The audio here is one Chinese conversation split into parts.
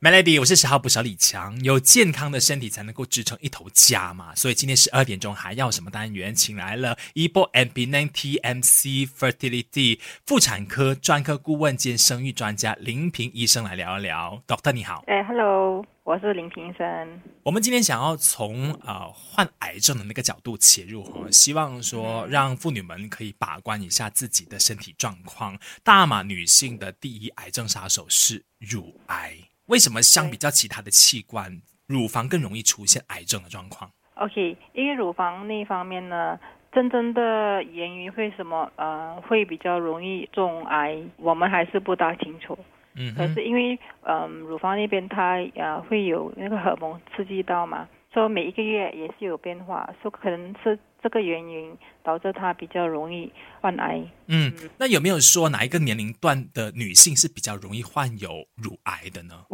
Melody，我是十号捕手李强。有健康的身体才能够支撑一头家嘛，所以今天十二点钟还要什么单元？请来了 Ebo and b n TMC Fertility 妇产科专科顾问兼生育专家林平医生来聊一聊。Doctor 你好，哎，Hello，我是林平医生。我们今天想要从呃患癌症的那个角度切入哈，希望说让妇女们可以把关一下自己的身体状况。大马女性的第一癌症杀手是乳癌。为什么相比较其他的器官，乳房更容易出现癌症的状况？OK，因为乳房那方面呢，真正的原因为什么呃会比较容易中癌，我们还是不大清楚。嗯，可是因为嗯乳房那边它呃会有那个荷尔蒙刺激到嘛，说每一个月也是有变化，说可能是这个原因导致它比较容易患癌。嗯，那有没有说哪一个年龄段的女性是比较容易患有乳癌的呢？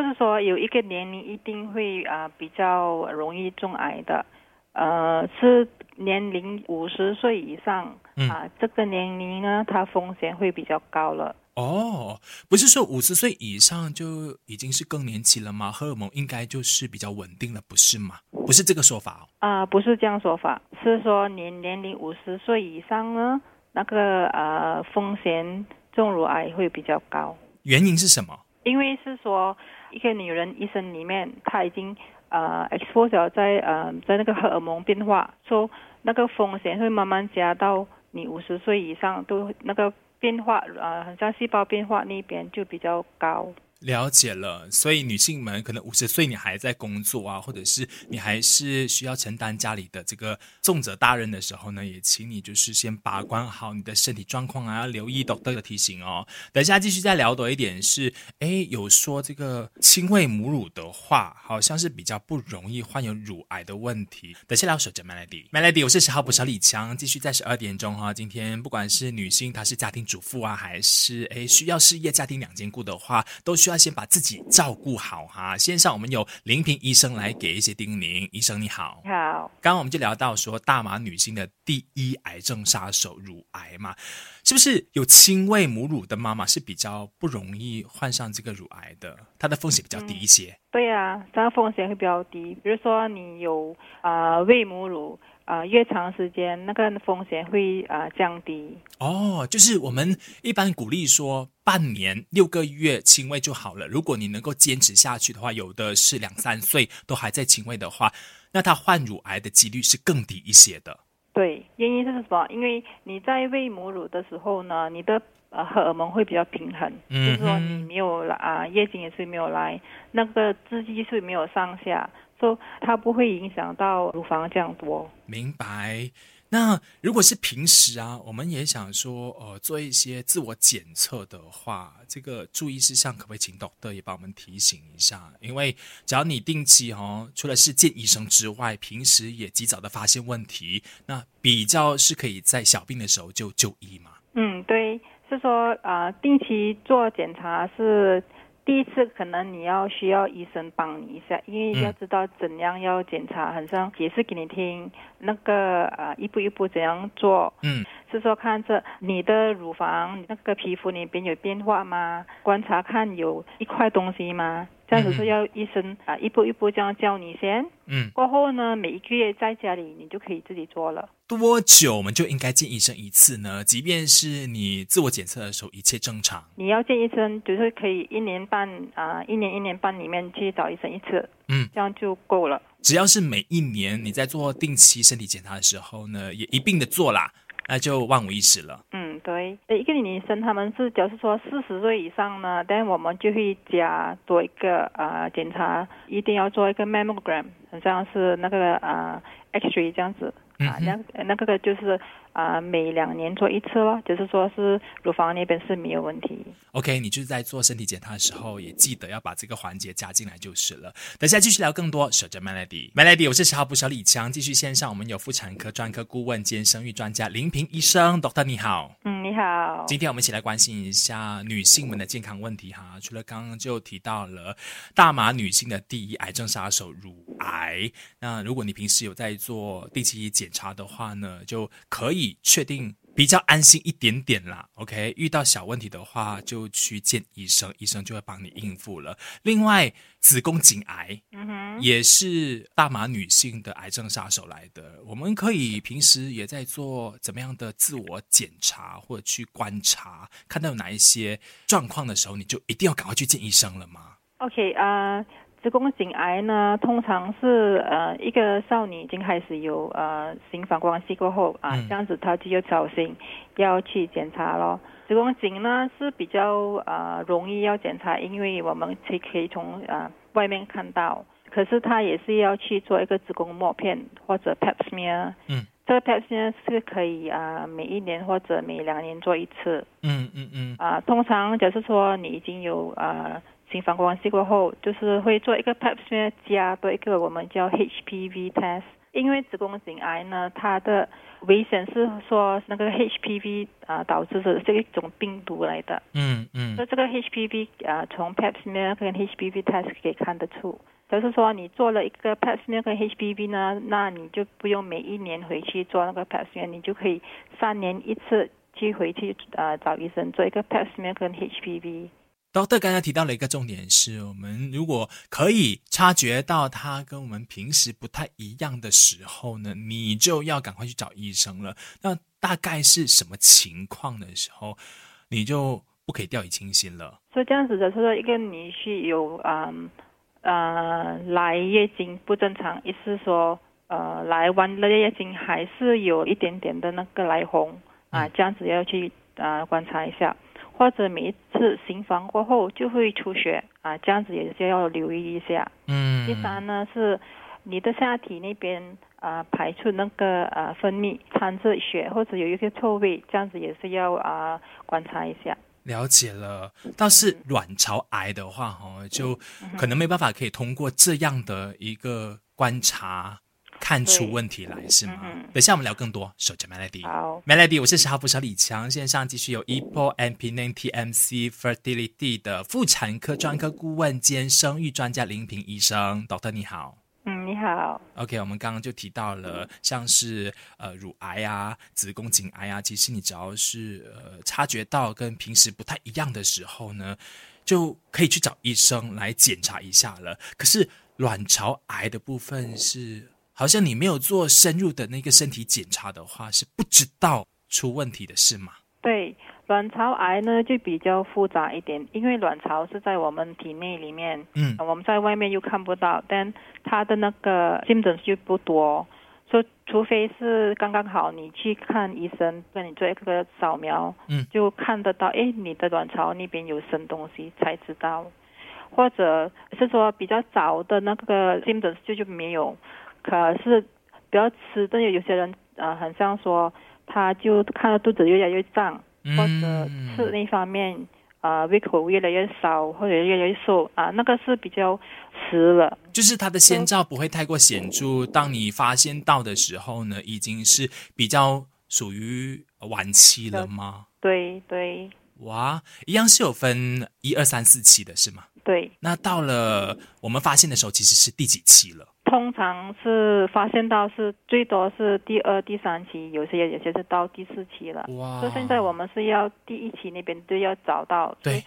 不是说有一个年龄一定会啊比较容易中癌的，呃，是年龄五十岁以上啊，这个年龄呢，它风险会比较高了。哦，不是说五十岁以上就已经是更年期了吗？荷尔蒙应该就是比较稳定了，不是吗？不是这个说法哦。啊，不是这样说法，是说年年龄五十岁以上呢，那个呃风险中乳癌会比较高。原因是什么？因为是说。一个女人一生里面，她已经呃 expose 在呃在那个荷尔蒙变化，说那个风险会慢慢加到你五十岁以上，都那个变化呃，很像细胞变化那边就比较高。了解了，所以女性们可能五十岁你还在工作啊，或者是你还是需要承担家里的这个重责大任的时候呢，也请你就是先把关好你的身体状况啊，要留意 doctor 的提醒哦。等一下继续再聊多一点是，哎，有说这个亲喂母乳的话，好像是比较不容易患有乳癌的问题。等下聊守着 melody，melody，我是十号不少李强，继续在十二点钟哈。今天不管是女性她是家庭主妇啊，还是哎需要事业家庭两兼顾的话，都需。要先把自己照顾好哈。线上我们有林平医生来给一些叮咛。医生你好，好。刚刚我们就聊到说，大码女性的第一癌症杀手乳癌嘛，是不是有亲喂母乳的妈妈是比较不容易患上这个乳癌的？它的风险比较低一些。对啊，这个风险会比较低。比如说你有啊喂母乳。啊，越长时间那个风险会啊降低哦。就是我们一般鼓励说半年六个月轻微就好了。如果你能够坚持下去的话，有的是两三岁都还在轻微的话，那他患乳癌的几率是更低一些的。对，原因是什么？因为你在喂母乳的时候呢，你的呃荷尔蒙会比较平衡，就是说你没有啊月经也是没有来，那个刺激是没有上下。说它不会影响到乳房这样多。明白。那如果是平时啊，我们也想说，呃，做一些自我检测的话，这个注意事项可不可以请 doctor 也帮我们提醒一下？因为只要你定期哦，除了是见医生之外，平时也及早的发现问题，那比较是可以在小病的时候就就医嘛。嗯，对，是说啊，定期做检查是。第一次可能你要需要医生帮你一下，因为要知道怎样要检查，很像解释给你听，那个啊一步一步怎样做。嗯，是说看着你的乳房那个皮肤那边有变化吗？观察看有一块东西吗？这样子是要医生啊一步一步这样教你先，嗯，过后呢每一个月在家里你就可以自己做了。多久我们就应该见医生一次呢？即便是你自我检测的时候一切正常，你要见医生就是可以一年半啊一年一年半里面去找医生一次，嗯，这样就够了。只要是每一年你在做定期身体检查的时候呢，也一并的做啦。那就万无一失了。嗯，对。一个女生，他们是，假如说四十岁以上呢，但我们就会加多一个啊检查，一定要做一个 mammogram，好像是那个啊 X-ray 这样子。啊，那那个个就是啊，每两年做一次咯，就是说是乳房那边是没有问题。OK，你就是在做身体检查的时候，也记得要把这个环节加进来就是了。等下继续聊更多，守着 Melody，Melody，我是十号不小李强，继续线上我们有妇产科专科顾问兼生育专家林平医生，Doctor 你好。嗯，你好。今天我们一起来关心一下女性们的健康问题哈。除了刚刚就提到了大马女性的第一癌症杀手乳癌，那如果你平时有在做定期检查的话呢，就可以确定比较安心一点点啦。OK，遇到小问题的话就去见医生，医生就会帮你应付了。另外，子宫颈癌，也是大马女性的癌症杀手来的。我们可以平时也在做怎么样的自我检查或者去观察，看到有哪一些状况的时候，你就一定要赶快去见医生了吗？OK 啊。子宫颈癌呢，通常是呃一个少女已经开始有呃性反关系过后啊，这样子她就要小心要去检查咯。子宫颈呢是比较呃容易要检查，因为我们可可以从呃外面看到，可是她也是要去做一个子宫膜片或者 Pap smear。嗯，这个 Pap smear 是可以啊每一年或者每两年做一次。嗯嗯嗯。啊，通常假设说你已经有呃。性房关系过后，就是会做一个 Pap smear 加多一个我们叫 HPV test。因为子宫颈癌呢，它的危险是说那个 HPV 啊导致的这一种病毒来的。嗯嗯。所以这个 HPV 啊，从 Pap smear 跟 HPV test 可以看得出。就是说你做了一个 Pap smear 跟 HPV 呢，那你就不用每一年回去做那个 Pap smear，你就可以三年一次去回去啊找医生做一个 Pap smear 跟 HPV。Doctor 刚才提到了一个重点，是我们如果可以察觉到他跟我们平时不太一样的时候呢，你就要赶快去找医生了。那大概是什么情况的时候，你就不可以掉以轻心了？所以这样子的，说一个女婿有啊呃来月经不正常，意思说呃来完了月经还是有一点点的那个来红啊，这样子要去啊观察一下。或者每一次行房过后就会出血啊，这样子也是要留意一下。嗯。第三呢是你的下体那边啊排出那个呃分泌掺着血或者有一些臭味，这样子也是要啊观察一下。了解了。但是卵巢癌的话，哈，就可能没办法可以通过这样的一个观察。看出问题来是吗？等下我们聊更多。守着 Melody，好，Melody，我是十号不小李强，线上继续有 EPO and p n t m c Fertility 的妇产科专科顾问兼生育专家林平医生，Doctor 你好。嗯，你好。OK，我们刚刚就提到了像是呃乳癌啊、子宫颈癌啊，其实你只要是呃察觉到跟平时不太一样的时候呢，就可以去找医生来检查一下了。可是卵巢癌的部分是。好像你没有做深入的那个身体检查的话，是不知道出问题的是吗？对，卵巢癌呢就比较复杂一点，因为卵巢是在我们体内里面，嗯，我们在外面又看不到，但它的那个 symptoms 就不多，所以除非是刚刚好你去看医生，跟你做一个扫描，嗯，就看得到，哎，你的卵巢那边有生东西才知道，或者是说比较早的那个 symptoms 就就没有。可是不要吃，但有有些人呃，很像说，他就看到肚子越来越胀，或者吃那方面啊胃口越来越少，或者越来越瘦啊，那个是比较迟了。就是他的先兆不会太过显著，当你发现到的时候呢，已经是比较属于晚期了吗？对对。哇，一样是有分一二三四期的是吗？对。那到了我们发现的时候，其实是第几期了？通常是发现到是最多是第二、第三期，有些有些是到第四期了。哇！所以现在我们是要第一期那边都要找到，对，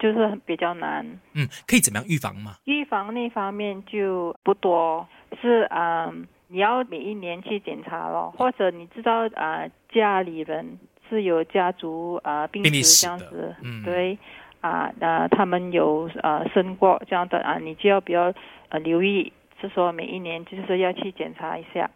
就是比较难。嗯，可以怎么样预防吗？预防那方面就不多，是嗯，你要每一年去检查咯，或者你知道啊，家里人是有家族啊病史这样子，嗯，对，啊，那他们有呃生过这样的啊，你就要比较呃留意。是说每一年就是要去检查一下，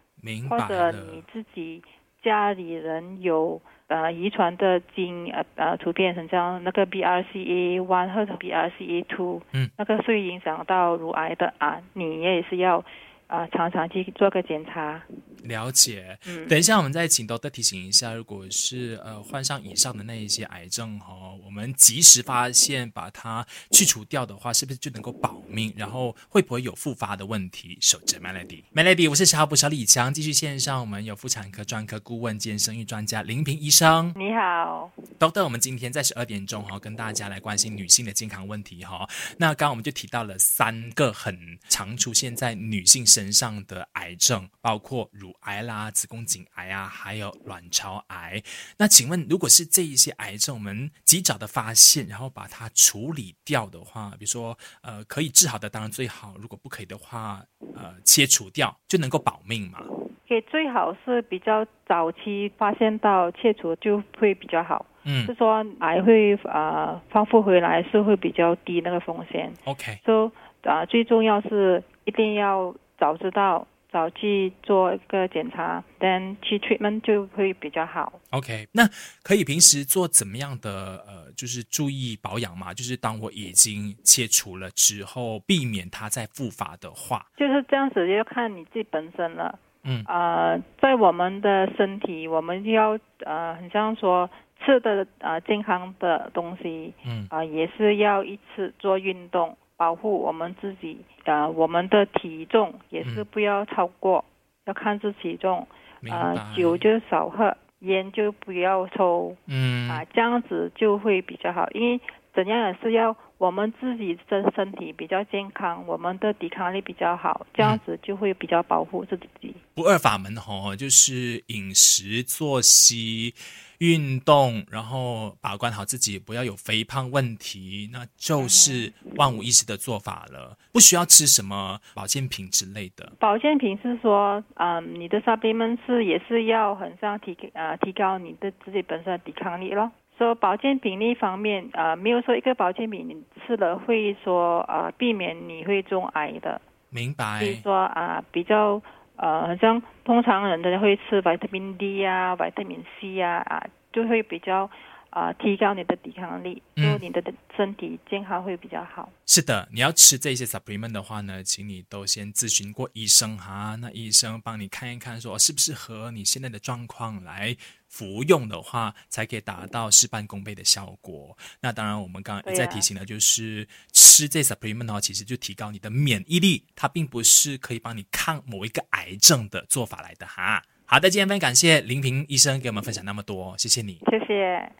或者你自己家里人有呃遗传的基因呃呃突变成这样那个 BRCA one 或者 BRCA two，嗯，那个会影响到乳癌的啊，你也是要。啊，常常去做个检查，了解。嗯，等一下，我们再请多多提醒一下，如果是呃患上以上的那一些癌症哈，我们及时发现把它去除掉的话，是不是就能够保命？然后会不会有复发的问题？守着 Melody，Melody，我是小补小李强，继续线上，我们有妇产科专科顾问兼生育专家林平医生。你好，Doctor，我们今天在十二点钟哈，跟大家来关心女性的健康问题哈。那刚刚我们就提到了三个很常出现在女性。神上的癌症，包括乳癌啦、子宫颈癌啊，还有卵巢癌。那请问，如果是这一些癌症，我们及早的发现，然后把它处理掉的话，比如说呃可以治好的当然最好，如果不可以的话，呃切除掉就能够保命嘛？给最好是比较早期发现到切除就会比较好。嗯是说癌会呃康复回来是会比较低那个风险。，OK，so 啊、最重要是一定要早知道，早去做一个检查，then 去 treatment 就会比较好。OK，那可以平时做怎么样的呃，就是注意保养嘛？就是当我已经切除了之后，避免它再复发的话，就是这样子，就要看你自己本身了。嗯呃，在我们的身体，我们要呃，很像说吃的呃健康的东西，嗯啊、也是要一次做运动，保护我们自己。呃，我们的体重也是嗯不要超过，要看自体重。呃，酒就少喝，烟就不要抽嗯啊、这样子就会比较好。因为怎样也是要我们自己身身体比较健康，我们的抵抗力比较好，这样子就会比较保护自己。不二法门吼，就是饮食、作息、运动，然后把关好自己，不要有肥胖问题，那就是万无一失的做法了。不需要吃什么保健品之类的。保健品是说，嗯，你的 supplement 是也是要很像提呃提高你的自己本身的抵抗力咯。说、保健品那方面，呃，没有说一个保健品你吃了会说呃避免你会中癌的。明白比如说啊、比较呃，好像通常人都会吃维他命 D 啊、维他命 C 啊啊，就会比较啊、提高你的抵抗力，嗯就你的身体健康会比较好。是的，你要吃这些 supplement 的话呢，请你都先咨询过医生哈。那医生帮你看一看说，适不适合你现在的状况来服用的话，才可以达到事半功倍的效果。那当然，我们刚刚一再提醒的就是，吃这 supplement 的话，其实就提高你的免疫力，它并不是可以帮你抗某一个癌症的做法来的哈。好的，今天非常感谢林平医生给我们分享那么多，谢谢你。谢谢。